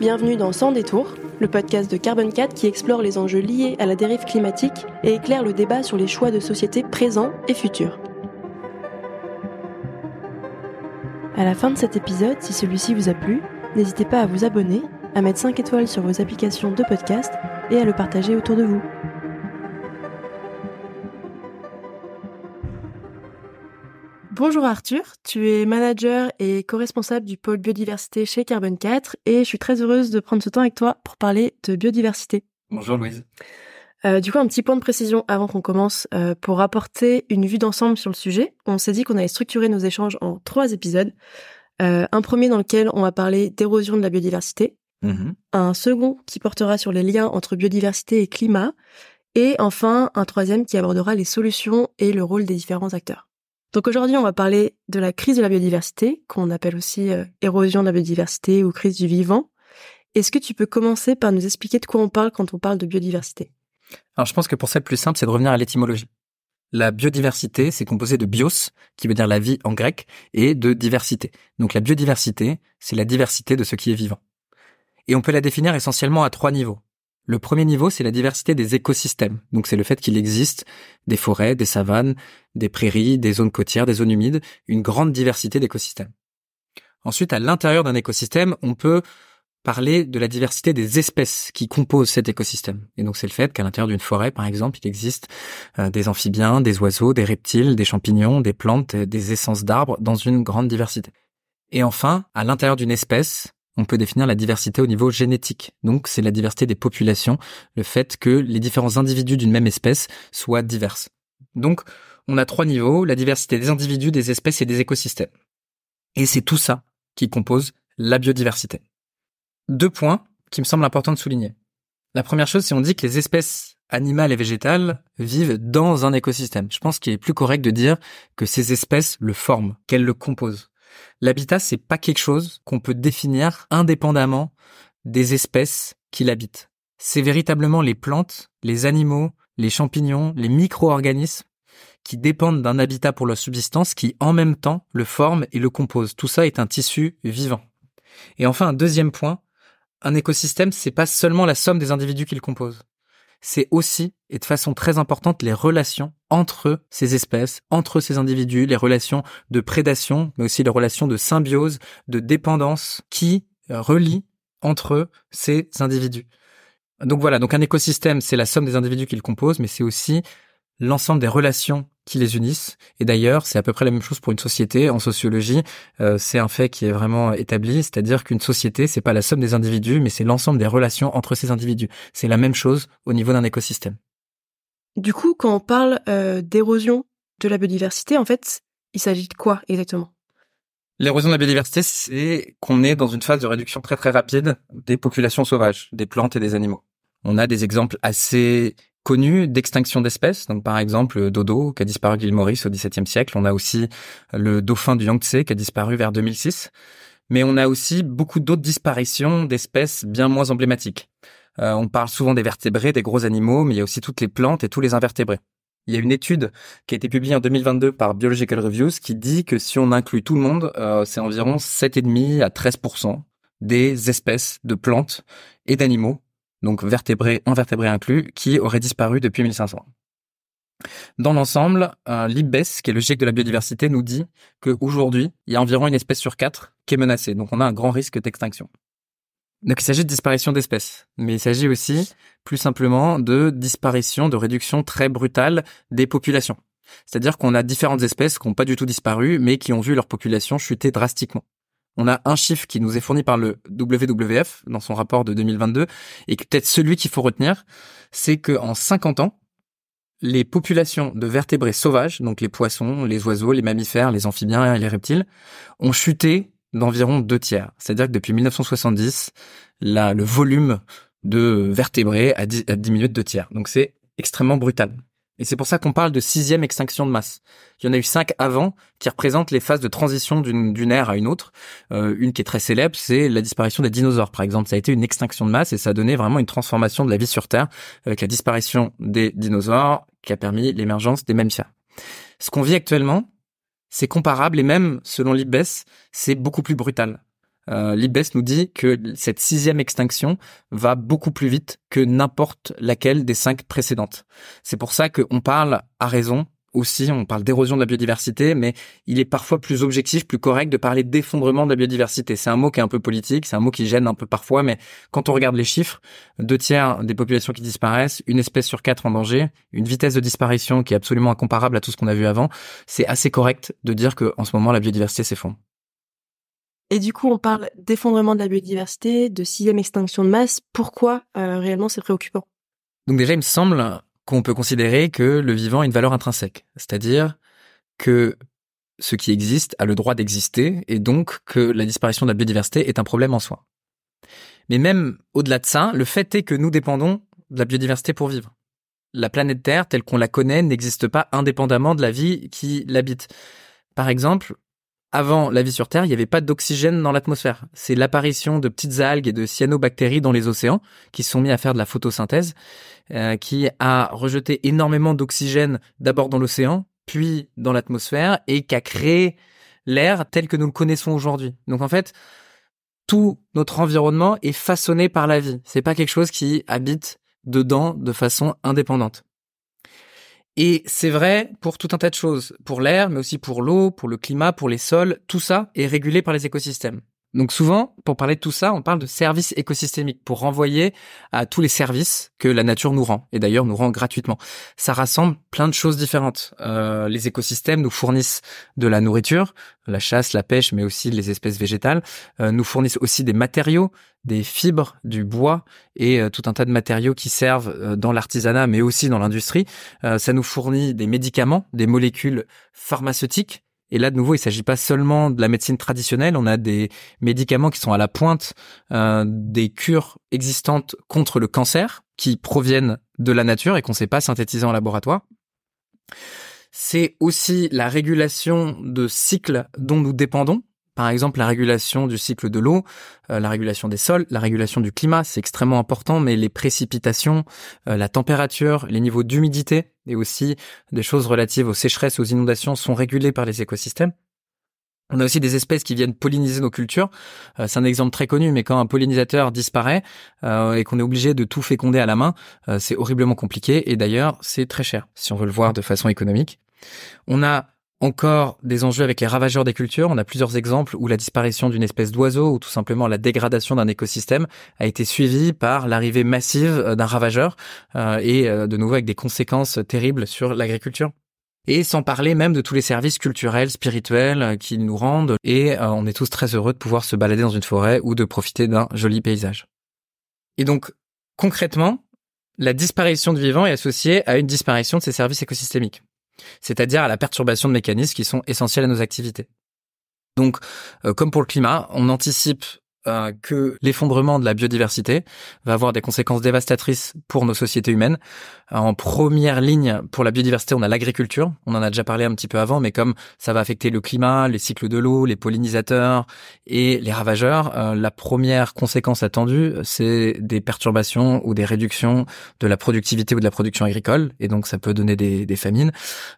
Bienvenue dans Sans détour, le podcast de Carbon 4 qui explore les enjeux liés à la dérive climatique et éclaire le débat sur les choix de société présents et futurs. À la fin de cet épisode, si celui-ci vous a plu, n'hésitez pas à vous abonner, à mettre 5 étoiles sur vos applications de podcast et à le partager autour de vous. Bonjour Arthur, tu es manager et co-responsable du pôle biodiversité chez Carbon 4 et je suis très heureuse de prendre ce temps avec toi pour parler de biodiversité. Bonjour Louise. Euh, du coup, un petit point de précision avant qu'on commence. Euh, pour apporter une vue d'ensemble sur le sujet, on s'est dit qu'on allait structurer nos échanges en trois épisodes. Euh, un premier dans lequel on va parler d'érosion de la biodiversité. Mhm. Un second qui portera sur les liens entre biodiversité et climat. Et enfin, un troisième qui abordera les solutions et le rôle des différents acteurs. Donc aujourd'hui, on va parler de la crise de la biodiversité, qu'on appelle aussi euh, érosion de la biodiversité ou crise du vivant. Est-ce que tu peux commencer par nous expliquer de quoi on parle quand on parle de biodiversité? Alors je pense que pour ça, le plus simple, c'est de revenir à l'étymologie. La biodiversité, c'est composé de bios, qui veut dire la vie en grec, et de diversité. Donc la biodiversité, c'est la diversité de ce qui est vivant. Et on peut la définir essentiellement à trois niveaux. Le premier niveau, c'est la diversité des écosystèmes. Donc c'est le fait qu'il existe des forêts, des savanes, des prairies, des zones côtières, des zones humides, une grande diversité d'écosystèmes. Ensuite, à l'intérieur d'un écosystème, on peut parler de la diversité des espèces qui composent cet écosystème. Et donc c'est le fait qu'à l'intérieur d'une forêt, par exemple, il existe euh, des amphibiens, des oiseaux, des reptiles, des champignons, des plantes, des essences d'arbres dans une grande diversité. Et enfin, à l'intérieur d'une espèce, on peut définir la diversité au niveau génétique. Donc c'est la diversité des populations, le fait que les différents individus d'une même espèce soient diverses. Donc on a trois niveaux, la diversité des individus, des espèces et des écosystèmes. Et c'est tout ça qui compose la biodiversité. Deux points qui me semblent importants de souligner. La première chose, c'est on dit que les espèces animales et végétales vivent dans un écosystème. Je pense qu'il est plus correct de dire que ces espèces le forment, qu'elles le composent. L'habitat, c'est pas quelque chose qu'on peut définir indépendamment des espèces qui l'habitent. C'est véritablement les plantes, les animaux, les champignons, les micro-organismes qui dépendent d'un habitat pour leur subsistance qui en même temps le forment et le composent. Tout ça est un tissu vivant. Et enfin, un deuxième point, un écosystème, c'est pas seulement la somme des individus qui le composent c'est aussi, et de façon très importante, les relations entre ces espèces, entre ces individus, les relations de prédation, mais aussi les relations de symbiose, de dépendance qui euh, relient entre ces individus. Donc voilà, donc un écosystème, c'est la somme des individus qui le composent, mais c'est aussi l'ensemble des relations qui les unissent. Et d'ailleurs, c'est à peu près la même chose pour une société. En sociologie, euh, c'est un fait qui est vraiment établi, c'est-à-dire qu'une société, c'est pas la somme des individus, mais c'est l'ensemble des relations entre ces individus. C'est la même chose au niveau d'un écosystème. Du coup, quand on parle euh, d'érosion de la biodiversité, en fait, il s'agit de quoi exactement? L'érosion de la biodiversité, c'est qu'on est dans une phase de réduction très très rapide des populations sauvages, des plantes et des animaux. On a des exemples assez connus d'extinction d'espèces. Donc, par exemple, le dodo qui a disparu de l'île Maurice au XVIIe siècle. On a aussi le dauphin du Yangtze qui a disparu vers 2006. Mais on a aussi beaucoup d'autres disparitions d'espèces bien moins emblématiques. Euh, on parle souvent des vertébrés, des gros animaux, mais il y a aussi toutes les plantes et tous les invertébrés. Il y a une étude qui a été publiée en 2022 par Biological Reviews qui dit que si on inclut tout le monde, euh, c'est environ 7,5 à 13 des espèces de plantes et d'animaux donc vertébrés, invertébrés inclus, qui auraient disparu depuis 1500. Dans l'ensemble, euh, qui est le GIEC de la biodiversité, nous dit qu'aujourd'hui, il y a environ une espèce sur quatre qui est menacée. Donc on a un grand risque d'extinction. Donc il s'agit de disparition d'espèces, mais il s'agit aussi plus simplement de disparition, de réduction très brutale des populations. C'est-à-dire qu'on a différentes espèces qui n'ont pas du tout disparu, mais qui ont vu leur population chuter drastiquement on a un chiffre qui nous est fourni par le WWF dans son rapport de 2022 et peut-être celui qu'il faut retenir, c'est que en 50 ans, les populations de vertébrés sauvages, donc les poissons, les oiseaux, les mammifères, les amphibiens et les reptiles, ont chuté d'environ deux tiers. C'est-à-dire que depuis 1970, là, le volume de vertébrés a diminué de deux tiers. Donc c'est extrêmement brutal. Et c'est pour ça qu'on parle de sixième extinction de masse. Il y en a eu cinq avant qui représentent les phases de transition d'une ère à une autre. Euh, une qui est très célèbre, c'est la disparition des dinosaures, par exemple. Ça a été une extinction de masse et ça a donné vraiment une transformation de la vie sur Terre avec la disparition des dinosaures qui a permis l'émergence des mammifères. Ce qu'on vit actuellement, c'est comparable et même, selon l'IBES, c'est beaucoup plus brutal. Euh, L'IBES nous dit que cette sixième extinction va beaucoup plus vite que n'importe laquelle des cinq précédentes. C'est pour ça qu'on parle à raison aussi, on parle d'érosion de la biodiversité, mais il est parfois plus objectif, plus correct de parler d'effondrement de la biodiversité. C'est un mot qui est un peu politique, c'est un mot qui gêne un peu parfois, mais quand on regarde les chiffres, deux tiers des populations qui disparaissent, une espèce sur quatre en danger, une vitesse de disparition qui est absolument incomparable à tout ce qu'on a vu avant, c'est assez correct de dire que en ce moment la biodiversité s'effondre. Et du coup, on parle d'effondrement de la biodiversité, de sixième extinction de masse. Pourquoi euh, réellement c'est préoccupant? Donc déjà, il me semble qu'on peut considérer que le vivant a une valeur intrinsèque, c'est-à-dire que ce qui existe a le droit d'exister et donc que la disparition de la biodiversité est un problème en soi. Mais même au-delà de ça, le fait est que nous dépendons de la biodiversité pour vivre. La planète Terre, telle qu'on la connaît, n'existe pas indépendamment de la vie qui l'habite. Par exemple, avant la vie sur Terre, il n'y avait pas d'oxygène dans l'atmosphère. C'est l'apparition de petites algues et de cyanobactéries dans les océans qui se sont mis à faire de la photosynthèse, euh, qui a rejeté énormément d'oxygène d'abord dans l'océan, puis dans l'atmosphère, et qui a créé l'air tel que nous le connaissons aujourd'hui. Donc en fait, tout notre environnement est façonné par la vie. C'est pas quelque chose qui habite dedans de façon indépendante. Et c'est vrai pour tout un tas de choses, pour l'air, mais aussi pour l'eau, pour le climat, pour les sols, tout ça est régulé par les écosystèmes. Donc souvent, pour parler de tout ça, on parle de services écosystémiques pour renvoyer à tous les services que la nature nous rend, et d'ailleurs nous rend gratuitement. Ça rassemble plein de choses différentes. Euh, les écosystèmes nous fournissent de la nourriture, la chasse, la pêche, mais aussi les espèces végétales, euh, nous fournissent aussi des matériaux, des fibres, du bois et euh, tout un tas de matériaux qui servent dans l'artisanat, mais aussi dans l'industrie. ça nous fournit des médicaments, des molécules pharmaceutiques et là, de nouveau, il ne s'agit pas seulement de la médecine traditionnelle. On a des médicaments qui sont à la pointe euh, des cures existantes contre le cancer qui proviennent de la nature et qu'on ne sait pas synthétiser en laboratoire. C'est aussi la régulation de cycles dont nous dépendons par exemple, la régulation du cycle de l'eau, euh, la régulation des sols, la régulation du climat, c'est extrêmement important, mais les précipitations, euh, la température, les niveaux d'humidité et aussi des choses relatives aux sécheresses, aux inondations sont régulés par les écosystèmes. On a aussi des espèces qui viennent polliniser nos cultures. Euh, c'est un exemple très connu, mais quand un pollinisateur disparaît et qu'on est obligé de tout féconder à la main, c'est horriblement compliqué et d'ailleurs c'est très cher si on veut le voir de façon économique. On a encore des enjeux avec les ravageurs des cultures. On a plusieurs exemples où la disparition d'une espèce d'oiseau ou tout simplement la dégradation d'un écosystème a été suivie par l'arrivée massive euh, d'un ravageur euh, et euh, de nouveau avec des conséquences terribles sur l'agriculture. Et sans parler même de tous les services culturels, spirituels qu'ils nous rendent. Et on est tous très heureux de pouvoir se balader dans une forêt ou de profiter d'un joli paysage. Et donc, concrètement, la disparition du vivant est associée à une disparition de ces services écosystémiques c'est-à-dire à la perturbation de mécanismes qui sont essentiels à nos activités. Donc, euh, comme pour le climat, on anticipe euh, que l'effondrement de la biodiversité va avoir des conséquences dévastatrices pour nos sociétés humaines. En première ligne, pour la biodiversité, on a l'agriculture. On en a déjà parlé un petit peu avant, mais comme ça va affecter le climat, les cycles de l'eau, les pollinisateurs et les ravageurs, euh, la première conséquence attendue, c'est des perturbations ou des réductions de la productivité ou de la production agricole, et donc ça peut donner des, famines.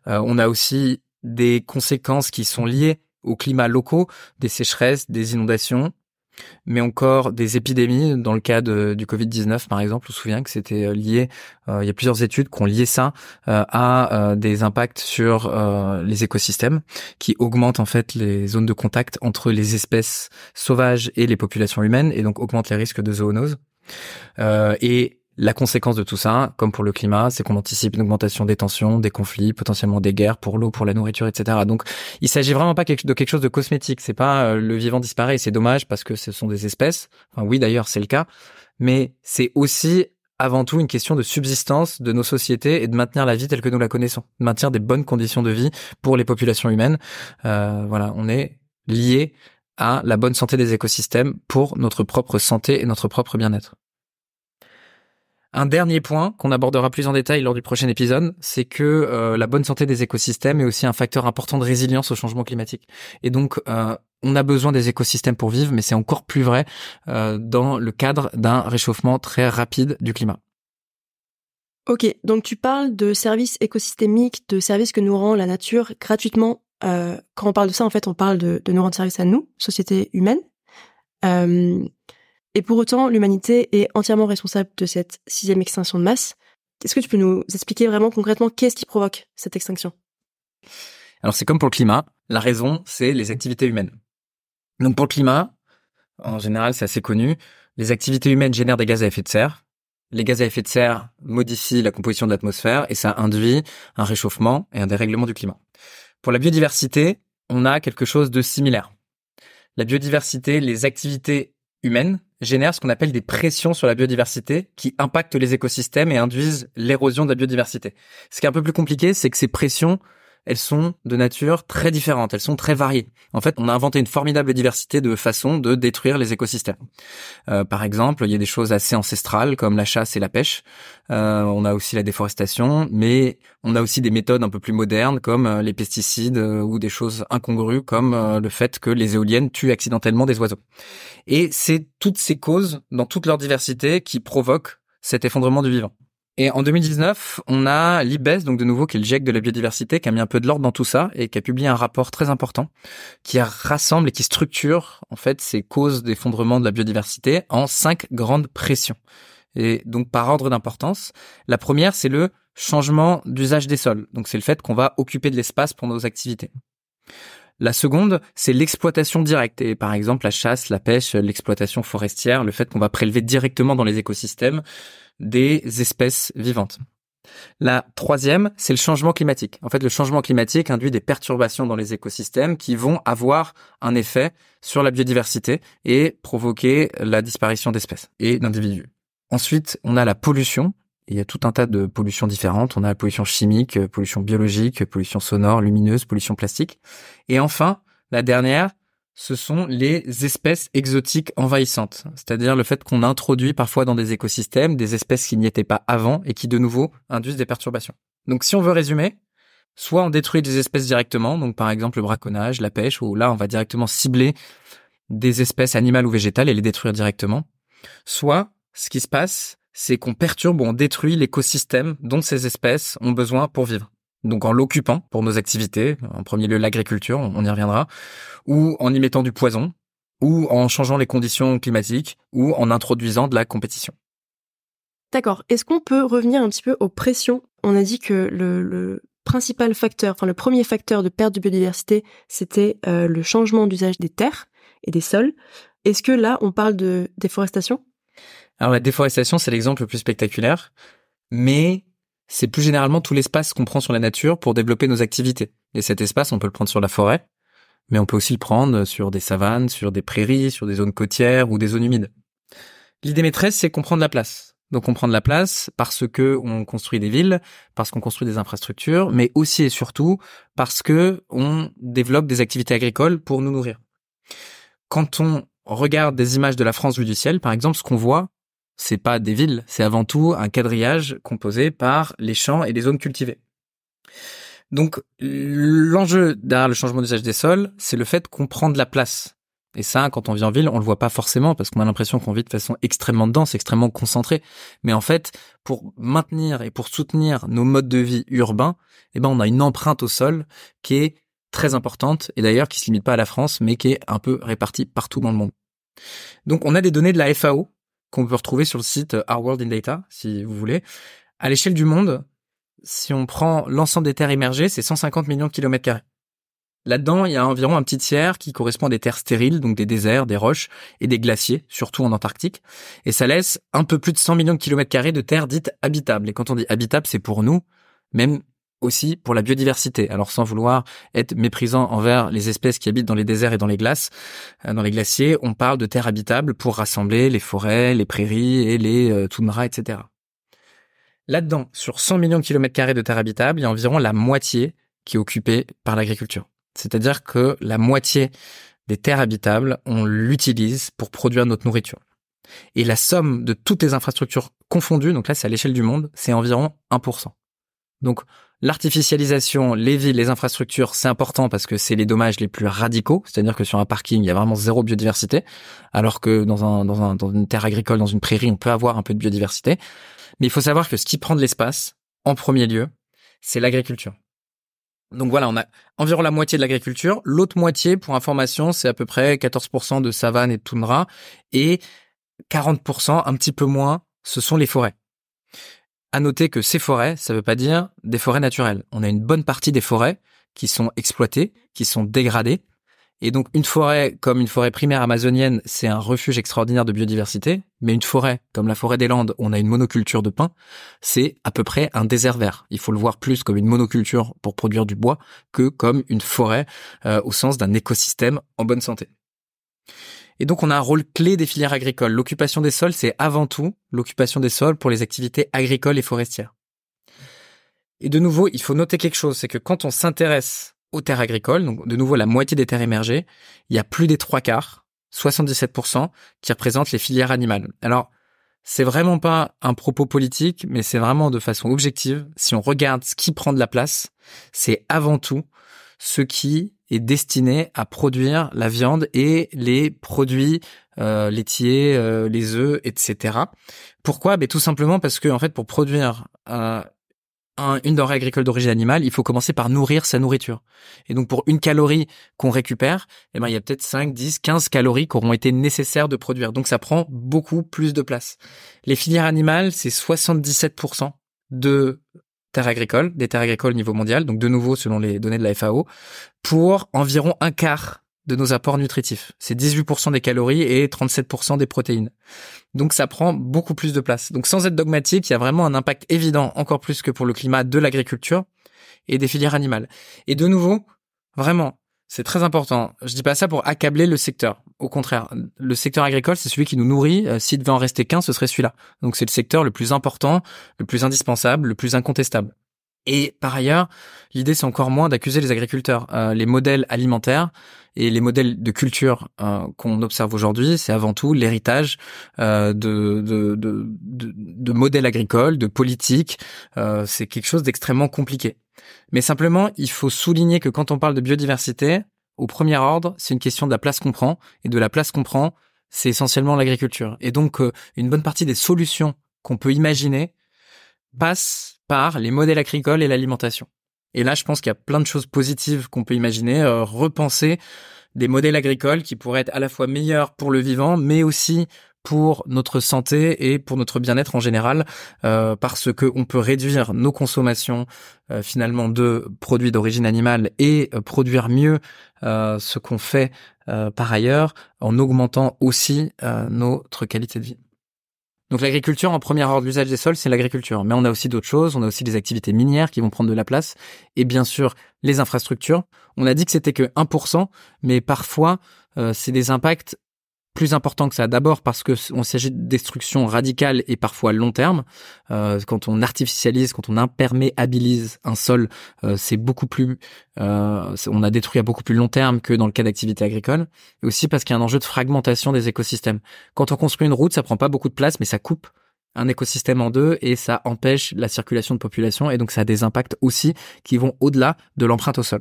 Euh, on a aussi des conséquences qui sont liées aux climats locaux, des sécheresses, des inondations, mais encore des épidémies. Dans le cas du Covid-19, par exemple, on se souvient que c'était euh, lié, euh, il y a plusieurs études qui ont lié ça euh, à des impacts sur les écosystèmes, qui augmentent en fait les zones de contact entre les espèces sauvages et les populations humaines, et donc augmentent les risques de zoonose. et la conséquence de tout ça, comme pour le climat, c'est qu'on anticipe une augmentation des tensions, des conflits, potentiellement des guerres pour l'eau, pour la nourriture, etc. Donc, il s'agit vraiment pas de quelque chose de cosmétique. C'est pas euh, le vivant disparaît, c'est dommage parce que ce sont des espèces. Enfin, oui, d'ailleurs, c'est le cas, mais c'est aussi avant tout une question de subsistance de nos sociétés et de maintenir la vie telle que nous la connaissons, de maintenir des bonnes conditions de vie pour les populations humaines. Euh, voilà, on est lié à la bonne santé des écosystèmes pour notre propre santé et notre propre bien-être. Un dernier point qu'on abordera plus en détail lors du prochain épisode, c'est que euh, la bonne santé des écosystèmes est aussi un facteur important de résilience au changement climatique. Et donc, euh, on a besoin des écosystèmes pour vivre, mais c'est encore plus vrai euh, dans le cadre d'un réchauffement très rapide du climat. Ok, donc tu parles de services écosystémiques, de services que nous rend la nature gratuitement quand on parle de ça, en fait, on parle de, nous rendre service à nous, société humaine. Et pour autant, l'humanité est entièrement responsable de cette sixième extinction de masse. Est-ce que tu peux nous expliquer vraiment concrètement qu'est-ce qui provoque cette extinction? Alors c'est comme pour le climat, la raison, c'est les activités humaines. Donc pour le climat, en général, c'est assez connu, les activités humaines génèrent des gaz à effet de serre. Les gaz à effet de serre modifient la composition de l'atmosphère et ça induit un réchauffement et un dérèglement du climat. Pour la biodiversité, on a quelque chose de similaire. La biodiversité, les activités humaines génèrent ce qu'on appelle des pressions sur la biodiversité qui impactent les écosystèmes et induisent l'érosion de la biodiversité. Ce qui est un peu plus compliqué, c'est que ces pressions elles sont de nature très différentes, elles sont très variées. En fait, on a inventé une formidable diversité de façons de détruire les écosystèmes. Euh, par exemple, il y a des choses assez ancestrales comme la chasse et la pêche. Euh, on a aussi la déforestation, mais on a aussi des méthodes un peu plus modernes comme euh, les pesticides ou des choses incongrues comme le fait que les éoliennes tuent accidentellement des oiseaux. Et c'est toutes ces causes, dans toute leur diversité, qui provoquent cet effondrement du vivant. Et en 2019, on a l'IBES, donc de nouveau, qui est le GIEC de la biodiversité, qui a mis un peu de l'ordre dans tout ça et qui a publié un rapport très important qui rassemble et qui structure, en fait, ces causes d'effondrement de la biodiversité en cinq grandes pressions. Et donc, par ordre d'importance, la première, c'est le changement d'usage des sols. Donc, c'est le fait qu'on va occuper de l'espace pour nos activités. La seconde, c'est l'exploitation directe. Et par exemple, la chasse, la pêche, l'exploitation forestière, le fait qu'on va prélever directement dans les écosystèmes des espèces vivantes. La troisième, c'est le changement climatique. En fait, le changement climatique induit des perturbations dans les écosystèmes qui vont avoir un effet sur la biodiversité et provoquer la disparition d'espèces et d'individus. Ensuite, on a la pollution. Il y a tout un tas de pollutions différentes. On a la pollution chimique, pollution biologique, pollution sonore, lumineuse, pollution plastique. Et enfin, la dernière, ce sont les espèces exotiques envahissantes, c'est-à-dire le fait qu'on introduit parfois dans des écosystèmes des espèces qui n'y étaient pas avant et qui de nouveau induisent des perturbations. Donc si on veut résumer, soit on détruit des espèces directement, donc par exemple le braconnage, la pêche, où là on va directement cibler des espèces animales ou végétales et les détruire directement, soit ce qui se passe, c'est qu'on perturbe ou on détruit l'écosystème dont ces espèces ont besoin pour vivre donc en l'occupant pour nos activités, en premier lieu l'agriculture, on y reviendra, ou en y mettant du poison, ou en changeant les conditions climatiques, ou en introduisant de la compétition. D'accord. Est-ce qu'on peut revenir un petit peu aux pressions? On a dit que le, principal facteur, enfin le premier facteur de perte de biodiversité, c'était euh, le changement d'usage des terres et des sols. Est-ce que là, on parle de déforestation? Alors la déforestation, c'est l'exemple le plus spectaculaire, mais c'est plus généralement tout l'espace qu'on prend sur la nature pour développer nos activités. Et cet espace, on peut le prendre sur la forêt, mais on peut aussi le prendre sur des savanes, sur des prairies, sur des zones côtières ou des zones humides. L'idée maîtresse, c'est qu'on prend de la place. Donc on prend de la place parce que on construit des villes, parce qu'on construit des infrastructures, mais aussi et surtout parce que on développe des activités agricoles pour nous nourrir. Quand on regarde des images de la France vue du ciel, par exemple, ce qu'on voit, c'est pas des villes, c'est avant tout un quadrillage composé par les champs et les zones cultivées. Donc l'enjeu derrière le changement d'usage des sols, c'est le fait qu'on prend de la place. Et ça, quand on vit en ville, on le voit pas forcément parce qu'on a l'impression qu'on vit de façon extrêmement dense, extrêmement concentrée. Mais en fait, pour maintenir et pour soutenir nos modes de vie urbains, eh ben, on a une empreinte au sol qui est très importante et d'ailleurs qui se limite pas à la France, mais qui est un peu répartie partout dans le monde. Donc, on a des données de la FAO qu'on peut retrouver sur le site euh, Our World in Data, si vous voulez. À l'échelle du monde, si on prend l'ensemble des terres émergées, c'est 150 millions de kilomètres carrés. Là-dedans, il y a environ un petit tiers qui correspond à des terres stériles, donc des déserts, des roches et des glaciers, surtout en Antarctique. Et ça laisse un peu plus de 100 millions de kilomètres carrés de terres dites habitables. Et quand on dit habitable, c'est pour nous, même aussi pour la biodiversité. Alors sans vouloir être méprisant envers les espèces qui habitent dans les déserts et dans les glaces, euh, dans les glaciers, on parle de terres habitables pour rassembler les forêts, les prairies et les euh, toundras, etc. Là-dedans, sur 100 millions de kilomètres carrés de terres habitables, il y a environ la moitié qui est occupée par l'agriculture. C'est-à-dire que la moitié des terres habitables, on l'utilise pour produire notre nourriture. Et la somme de toutes les infrastructures confondues, donc là c'est à l'échelle du monde, c'est environ 1%. Donc L'artificialisation, les villes, les infrastructures, c'est important parce que c'est les dommages les plus radicaux. C'est-à-dire que sur un parking, il y a vraiment zéro biodiversité, alors que dans, un, dans, un, dans une terre agricole, dans une prairie, on peut avoir un peu de biodiversité. Mais il faut savoir que ce qui prend de l'espace, en premier lieu, c'est l'agriculture. Donc voilà, on a environ la moitié de l'agriculture. L'autre moitié, pour information, c'est à peu près 14% de savane et de toundra. Et 40%, un petit peu moins, ce sont les forêts. À noter que ces forêts, ça veut pas dire des forêts naturelles. On a une bonne partie des forêts qui sont exploitées, qui sont dégradées. Et donc une forêt comme une forêt primaire amazonienne, c'est un refuge extraordinaire de biodiversité, mais une forêt comme la forêt des Landes, on a une monoculture de pin, c'est à peu près un désert vert. Il faut le voir plus comme une monoculture pour produire du bois que comme une forêt euh, au sens d'un écosystème en bonne santé. Et donc on a un rôle clé des filières agricoles. L'occupation des sols, c'est avant tout l'occupation des sols pour les activités agricoles et forestières. Et de nouveau, il faut noter quelque chose, c'est que quand on s'intéresse aux terres agricoles, donc de nouveau la moitié des terres émergées, il y a plus des trois quarts, 77%, qui représentent les filières animales. Alors, c'est vraiment pas un propos politique, mais c'est vraiment de façon objective. Si on regarde ce qui prend de la place, c'est avant tout ce qui est destiné à produire la viande et les produits euh, laitiers, euh, les œufs, etc. Pourquoi? Ben, Tout simplement parce que en fait, pour produire euh, une denrée agricole d'origine animale, il faut commencer par nourrir sa nourriture. Et donc pour une calorie qu'on récupère, eh ben il y a peut-être 5, 10, 15 calories qui auront été nécessaires de produire. Donc ça prend beaucoup plus de place. Les filières animales, c'est 77% de terres agricoles, des terres agricoles au niveau mondial, donc de nouveau selon les données de la FAO, pour environ un quart de nos apports nutritifs. C'est 18% des calories et 37% des protéines. Donc ça prend beaucoup plus de place. Donc sans être dogmatique, il y a vraiment un impact évident, encore plus que pour le climat, de l'agriculture et des filières animales. Et de nouveau, vraiment, c'est très important. Je dis pas ça pour accabler le secteur. Au contraire, le secteur agricole, c'est celui qui nous nourrit. Euh, s'il devait en rester qu'un, ce serait celui-là. Donc c'est le secteur le plus important, le plus indispensable, le plus incontestable. Et par ailleurs, l'idée c'est encore moins d'accuser les agriculteurs. Euh, les modèles alimentaires et les modèles de culture euh, qu'on observe aujourd'hui, c'est avant tout l'héritage euh, de, de, de, de, modèles agricoles, de politiques. c'est quelque chose d'extrêmement compliqué. Mais simplement, il faut souligner que quand on parle de biodiversité, au premier ordre, c'est une question de la place qu'on prend. Et de la place qu'on prend, c'est essentiellement l'agriculture. Et donc, une bonne partie des solutions qu'on peut imaginer passent par les modèles agricoles et l'alimentation. Et là, je pense qu'il y a plein de choses positives qu'on peut imaginer, euh, repenser des modèles agricoles qui pourraient être à la fois meilleurs pour le vivant, mais aussi pour notre santé et pour notre bien-être en général, euh, parce que on peut réduire nos consommations euh, finalement de produits d'origine animale et produire mieux ce qu'on fait par ailleurs, en augmentant aussi notre qualité de vie. Donc l'agriculture en premier ordre l'usage des sols, c'est l'agriculture. Mais on a aussi d'autres choses, on a aussi des activités minières qui vont prendre de la place, et bien sûr les infrastructures. On a dit que c'était que 1%, mais parfois euh, c'est des impacts plus important que ça. D'abord parce que on s'agit de destruction radicale et parfois long terme. Euh, quand on artificialise, quand on imperméabilise un sol, euh, c'est beaucoup plus, euh, on a détruit à beaucoup plus long terme que dans le cas d'activité agricole. Et aussi parce qu'il y a un enjeu de fragmentation des écosystèmes. Quand on construit une route, ça prend pas beaucoup de place, mais ça coupe un écosystème en deux et ça empêche la circulation de population et donc ça a des impacts aussi qui vont au-delà de l'empreinte au sol.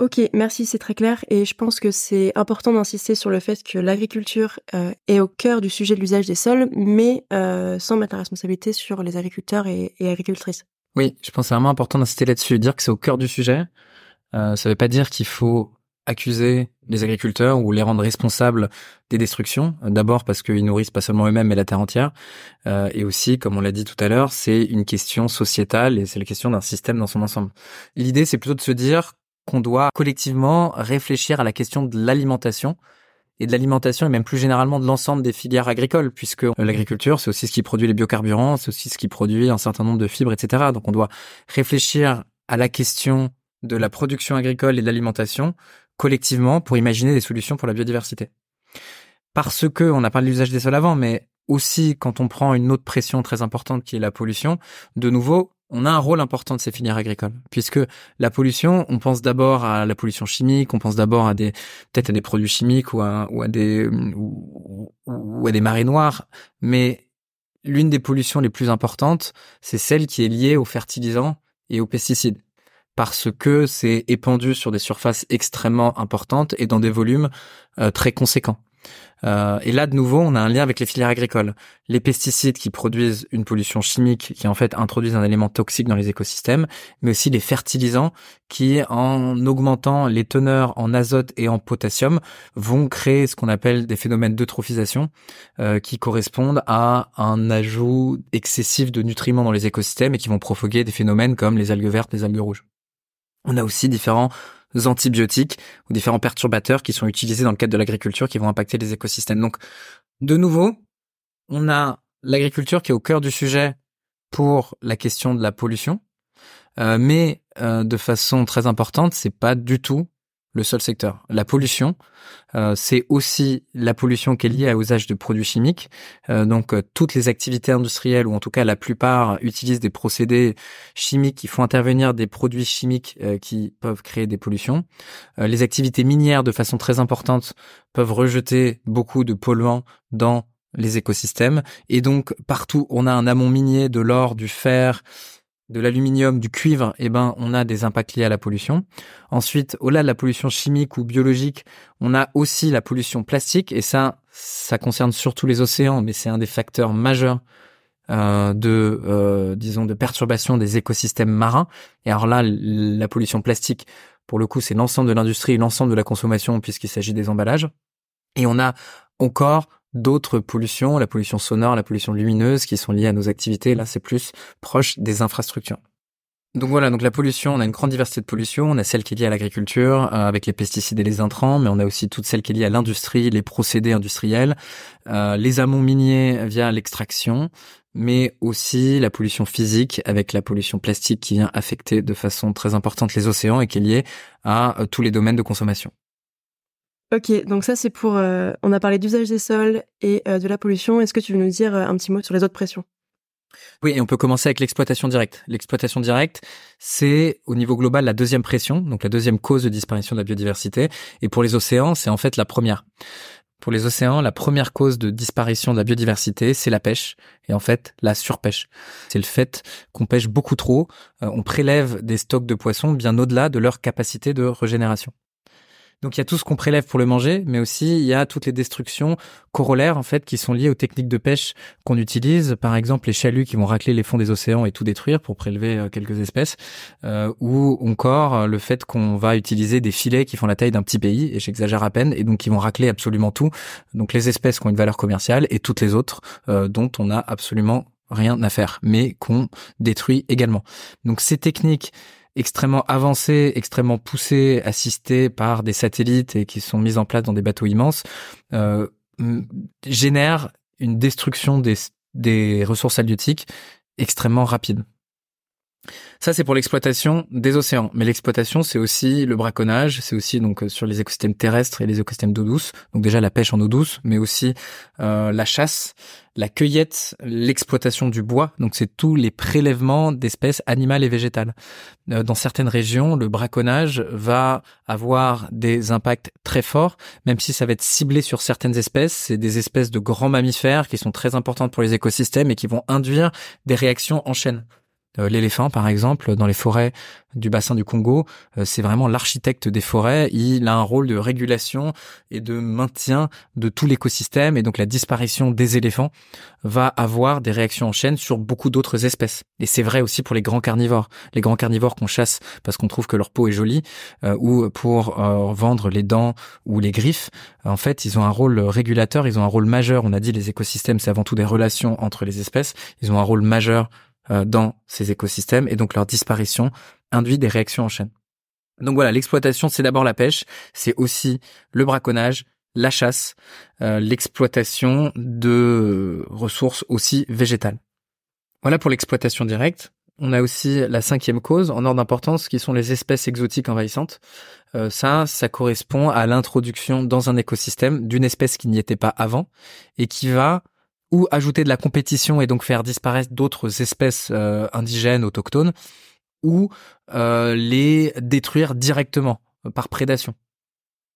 Ok, merci, c'est très clair. Et je pense que c'est important d'insister sur le fait que l'agriculture euh, est au cœur du sujet de l'usage des sols, mais euh, sans mettre la responsabilité sur les agriculteurs et, agricultrices. Oui, je pense que c'est vraiment important d'insister là-dessus. Dire que c'est au cœur du sujet, euh, ça ne veut pas dire qu'il faut accuser les agriculteurs ou les rendre responsables des destructions. D'abord parce qu'ils nourrissent pas seulement eux-mêmes, mais la terre entière. et aussi, comme on l'a dit tout à l'heure, c'est une question sociétale et c'est la question d'un système dans son ensemble. L'idée, c'est plutôt de se dire qu'on doit collectivement réfléchir à la question de l'alimentation et de l'alimentation et même plus généralement de l'ensemble des filières agricoles, puisque l'agriculture, c'est aussi ce qui produit les biocarburants, c'est aussi ce qui produit un certain nombre de fibres, etc. Donc on doit réfléchir à la question de la production agricole et de l'alimentation collectivement pour imaginer des solutions pour la biodiversité. Parce que, on a parlé de l'usage des sols avant, mais aussi quand on prend une autre pression très importante qui est la pollution, de nouveau, on a un rôle important de ces filières agricoles, puisque la pollution, on pense d'abord à la pollution chimique, on pense d'abord à des peut-être à des produits chimiques ou à, des ou, à des marées noires, mais l'une des pollutions les plus importantes, c'est celle qui est liée aux fertilisants et aux pesticides, parce que c'est épandu sur des surfaces extrêmement importantes et dans des volumes euh, très conséquents. Euh, et là, de nouveau, on a un lien avec les filières agricoles. Les pesticides qui produisent une pollution chimique, qui en fait introduisent un élément toxique dans les écosystèmes, mais aussi les fertilisants qui, en augmentant les teneurs en azote et en potassium, vont créer ce qu'on appelle des phénomènes d'eutrophisation, euh, qui correspondent à un ajout excessif de nutriments dans les écosystèmes et qui vont provoquer des phénomènes comme les algues vertes, les algues rouges. On a aussi différents antibiotiques ou différents perturbateurs qui sont utilisés dans le cadre de l'agriculture qui vont impacter les écosystèmes. Donc, de nouveau, on a l'agriculture qui est au cœur du sujet pour la question de la pollution, euh, mais euh, de façon très importante, c'est pas du tout le seul secteur. La pollution, euh, c'est aussi la pollution qui est liée à l'usage de produits chimiques. Euh, donc euh, toutes les activités industrielles, ou en tout cas la plupart, utilisent des procédés chimiques qui font intervenir des produits chimiques qui peuvent créer des pollutions. les activités minières, de façon très importante, peuvent rejeter beaucoup de polluants dans les écosystèmes. Et donc partout, on a un amont minier de l'or, du fer, de l'aluminium, du cuivre, eh ben, on a des impacts liés à la pollution. Ensuite, au-delà de la pollution chimique ou biologique, on a aussi la pollution plastique, et ça, ça concerne surtout les océans, mais c'est un des facteurs majeurs euh, de, euh, disons, de perturbation des écosystèmes marins. Et alors là, la pollution plastique, pour le coup, c'est l'ensemble de l'industrie, l'ensemble de la consommation, puisqu'il s'agit des emballages. Et on a encore d'autres pollutions, la pollution sonore, la pollution lumineuse, qui sont liées à nos activités. Là, c'est plus proche des infrastructures. Donc voilà, donc la pollution, on a une grande diversité de pollution. On a celle qui est liée à l'agriculture, euh, avec les pesticides et les intrants, mais on a aussi toute celle qui est liée à l'industrie, les procédés industriels, euh, les amont miniers via l'extraction, mais aussi la pollution physique avec la pollution plastique qui vient affecter de façon très importante les océans et qui est liée à euh, tous les domaines de consommation. Ok, donc ça c'est pour... Euh, on a parlé d'usage des sols et euh, de la pollution. Est-ce que tu veux nous dire euh, un petit mot sur les autres pressions? Oui, et on peut commencer avec l'exploitation directe. L'exploitation directe, c'est au niveau global la deuxième pression, donc la deuxième cause de disparition de la biodiversité. Et pour les océans, c'est en fait la première. Pour les océans, la première cause de disparition de la biodiversité, c'est la pêche et en fait la surpêche. C'est le fait qu'on pêche beaucoup trop, on prélève des stocks de poissons bien au-delà de leur capacité de régénération. Donc il y a tout ce qu'on prélève pour le manger, mais aussi il y a toutes les destructions corollaires en fait qui sont liées aux techniques de pêche qu'on utilise. Par exemple les chaluts qui vont racler les fonds des océans et tout détruire pour prélever euh, quelques espèces, euh, ou encore euh, le fait qu'on va utiliser des filets qui font la taille d'un petit pays, et j'exagère à peine, et donc qui vont racler absolument tout. Donc les espèces qui ont une valeur commerciale et toutes les autres dont on a absolument rien à faire, mais qu'on détruit également. Donc ces techniques extrêmement avancées, extrêmement poussées, assistées par des satellites et qui sont mises en place dans des bateaux immenses, euh, génèrent une destruction des, des ressources halieutiques extrêmement rapide. Ça, c'est pour l'exploitation des océans. Mais l'exploitation, c'est aussi le braconnage, c'est aussi donc sur les écosystèmes terrestres et les écosystèmes d'eau douce. Donc déjà la pêche en eau douce, mais aussi euh, la chasse, la cueillette, l'exploitation du bois. Donc c'est tous les prélèvements d'espèces animales et végétales. Euh, dans certaines régions, le braconnage va avoir des impacts très forts, même si ça va être ciblé sur certaines espèces. C'est des espèces de grands mammifères qui sont très importantes pour les écosystèmes et qui vont induire des réactions en chaîne. Euh, l'éléphant, par exemple, dans les forêts du bassin du Congo, euh, c'est vraiment l'architecte des forêts. Il a un rôle de régulation et de maintien de tout l'écosystème. Et donc la disparition des éléphants va avoir des réactions en chaîne sur beaucoup d'autres espèces. Et c'est vrai aussi pour les grands carnivores. Les grands carnivores qu'on chasse parce qu'on trouve que leur peau est jolie euh, ou pour vendre les dents ou les griffes. En fait, ils ont un rôle régulateur, ils ont un rôle majeur. On a dit les écosystèmes, c'est avant tout des relations entre les espèces. Ils ont un rôle majeur dans ces écosystèmes et donc leur disparition induit des réactions en chaîne. Donc voilà, l'exploitation, c'est d'abord la pêche, c'est aussi le braconnage, la chasse, euh, l'exploitation de ressources aussi végétales. Voilà pour l'exploitation directe. On a aussi la cinquième cause en ordre d'importance qui sont les espèces exotiques envahissantes. Euh, ça, ça correspond à l'introduction dans un écosystème d'une espèce qui n'y était pas avant et qui va ou ajouter de la compétition et donc faire disparaître d'autres espèces euh, indigènes autochtones, ou euh, les détruire directement euh, par prédation.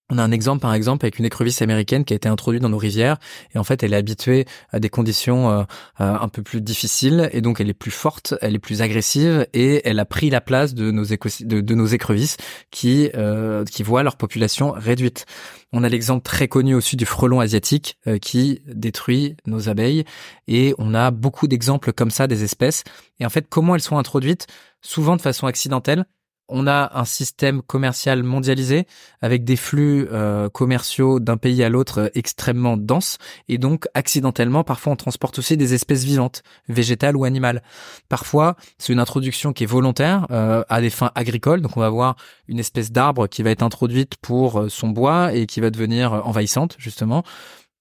On a un exemple, par exemple, avec une écrevisse américaine qui a été introduite dans nos rivières et en fait, elle est habituée à des conditions euh, euh, un peu plus difficiles et donc elle est plus forte, elle est plus agressive et elle a pris la place de nos, de, nos écrevisses qui euh, qui voient leur population réduite. On a l'exemple très connu au sud du frelon asiatique qui détruit nos abeilles et on a beaucoup d'exemples comme ça des espèces. Et en fait, comment elles sont introduites? Souvent de façon accidentelle on a un système commercial mondialisé avec des flux euh, commerciaux d'un pays à l'autre euh, extrêmement denses et donc accidentellement parfois on transporte aussi des espèces vivantes, végétales ou animales. Parfois c'est une introduction qui est volontaire euh, à des fins agricoles, donc on va avoir une espèce d'arbre qui va être introduite pour son bois et qui va devenir envahissante justement.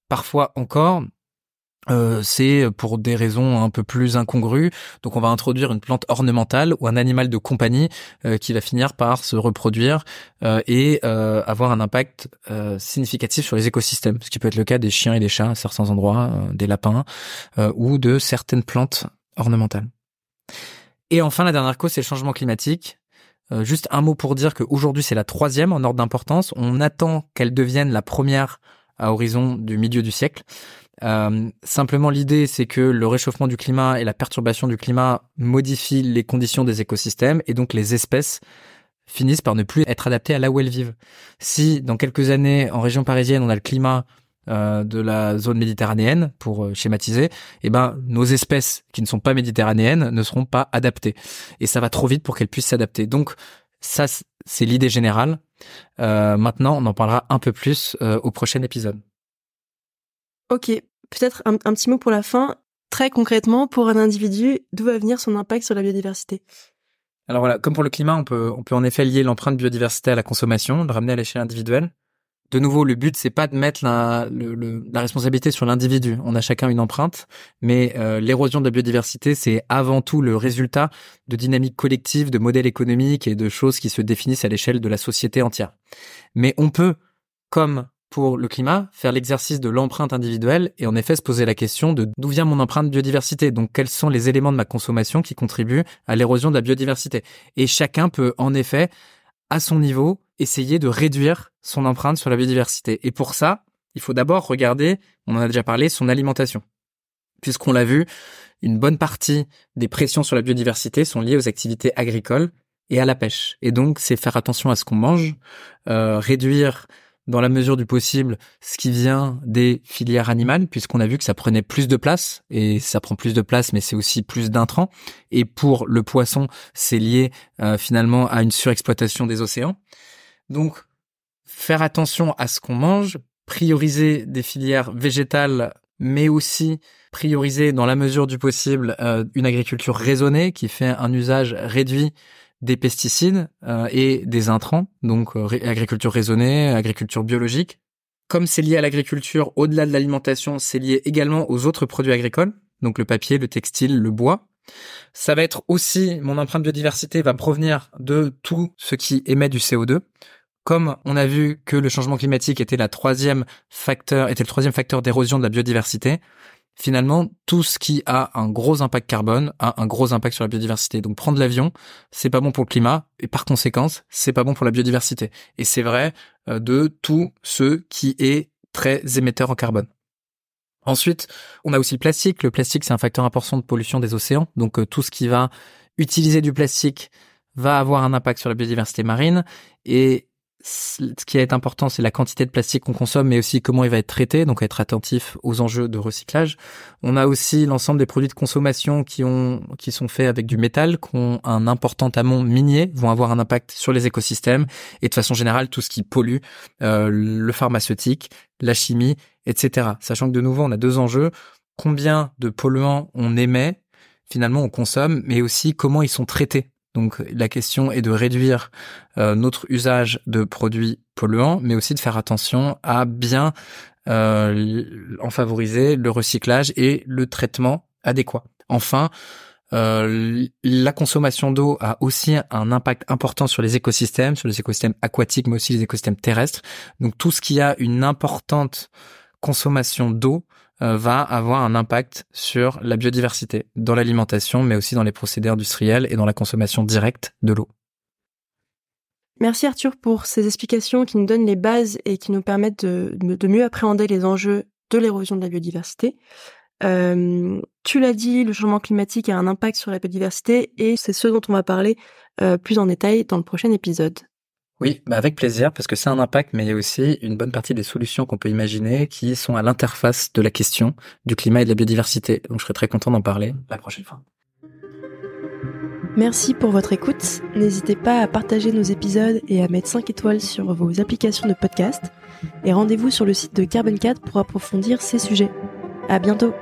Parfois encore euh, c'est pour des raisons un peu plus incongrues. Donc on va introduire une plante ornementale ou un animal de compagnie euh, qui va finir par se reproduire euh, et avoir un impact significatif sur les écosystèmes, ce qui peut être le cas des chiens et des chats à certains endroits, des lapins ou de certaines plantes ornementales. Et enfin, la dernière cause, c'est le changement climatique. juste un mot pour dire qu'aujourd'hui, c'est la troisième en ordre d'importance. On attend qu'elle devienne la première à horizon du milieu du siècle. Euh, simplement, l'idée, c'est que le réchauffement du climat et la perturbation du climat modifient les conditions des écosystèmes et donc les espèces finissent par ne plus être adaptées à là où elles vivent. Si dans quelques années, en région parisienne, on a le climat euh, de la zone méditerranéenne, pour euh, schématiser, eh ben nos espèces qui ne sont pas méditerranéennes ne seront pas adaptées. Et ça va trop vite pour qu'elles puissent s'adapter. Donc ça, c'est l'idée générale. Maintenant, on en parlera un peu plus au prochain épisode. Ok, peut-être un, petit mot pour la fin. Très concrètement, pour un individu, d'où va venir son impact sur la biodiversité? Alors voilà, comme pour le climat, on peut, on peut en effet lier l'empreinte biodiversité à la consommation, le ramener à l'échelle individuelle. De nouveau, le but c'est pas de mettre la, responsabilité sur l'individu. On a chacun une empreinte, mais euh, l'érosion de la biodiversité c'est avant tout le résultat de dynamiques collectives, de modèles économiques et de choses qui se définissent à l'échelle de la société entière. Mais on peut, comme pour le climat, faire l'exercice de l'empreinte individuelle et en effet se poser la question de d'où vient mon empreinte biodiversité. Donc quels sont les éléments de ma consommation qui contribuent à l'érosion de la biodiversité? Et chacun peut en effet, à son niveau, essayer de réduire son empreinte sur la biodiversité. Et pour ça, il faut d'abord regarder, on en a déjà parlé, son alimentation. Puisqu'on l'a vu, une bonne partie des pressions sur la biodiversité sont liées aux activités agricoles et à la pêche. Et donc, c'est faire attention à ce qu'on mange, euh, réduire dans la mesure du possible ce qui vient des filières animales, puisqu'on a vu que ça prenait plus de place, et ça prend plus de place, mais c'est aussi plus d'intrants. Et pour le poisson, c'est lié euh, finalement à une surexploitation des océans. Donc, faire attention à ce qu'on mange, prioriser des filières végétales, mais aussi prioriser dans la mesure du possible euh, une agriculture raisonnée qui fait un usage réduit des pesticides euh, et des intrants, donc euh, agriculture raisonnée, agriculture biologique. Comme c'est lié à l'agriculture, au-delà de l'alimentation, c'est lié également aux autres produits agricoles, donc le papier, le textile, le bois. Ça va être aussi, mon empreinte biodiversité va provenir de tout ce qui émet du CO2. Comme on a vu que le changement climatique était la troisième facteur, était le troisième facteur d'érosion de la biodiversité, finalement, tout ce qui a un gros impact carbone a un gros impact sur la biodiversité. Donc prendre l'avion, c'est pas bon pour le climat et par conséquence, c'est pas bon pour la biodiversité. Et c'est vrai euh, de tout ce qui est très émetteur en carbone. Ensuite, on a aussi le plastique. Le plastique, c'est un facteur important de pollution des océans. Donc euh, tout ce qui va utiliser du plastique va avoir un impact sur la biodiversité marine et ce qui est important, c'est la quantité de plastique qu'on consomme, mais aussi comment il va être traité, donc être attentif aux enjeux de recyclage. On a aussi l'ensemble des produits de consommation qui ont, qui sont faits avec du métal, qui ont un important amont minier, vont avoir un impact sur les écosystèmes et de façon générale tout ce qui pollue, euh, le pharmaceutique, la chimie, etc. Sachant que de nouveau, on a deux enjeux combien de polluants on émet, finalement on consomme, mais aussi comment ils sont traités donc la question est de réduire euh, notre usage de produits polluants, mais aussi de faire attention à bien euh, en favoriser le recyclage et le traitement adéquat. Enfin, euh, la consommation d'eau a aussi un impact important sur les écosystèmes, sur les écosystèmes aquatiques, mais aussi les écosystèmes terrestres. Donc tout ce qui a une importante consommation d'eau euh, va avoir un impact sur la biodiversité dans l'alimentation, mais aussi dans les procédés industriels et dans la consommation directe de l'eau. Merci Arthur pour ces explications qui nous donnent les bases et qui nous permettent de, mieux appréhender les enjeux de l'érosion de la biodiversité. Euh, tu l'as dit, le changement climatique a un impact sur la biodiversité et c'est ce dont on va parler euh, plus en détail dans le prochain épisode. Oui, bah avec plaisir, parce que c'est un impact, mais il y a aussi une bonne partie des solutions qu'on peut imaginer qui sont à l'interface de la question du climat et de la biodiversité. Donc je serais très content d'en parler la prochaine fois. Merci pour votre écoute. N'hésitez pas à partager nos épisodes et à mettre 5 étoiles sur vos applications de podcast. Et rendez-vous sur le site de Carbon 4 pour approfondir ces sujets. À bientôt!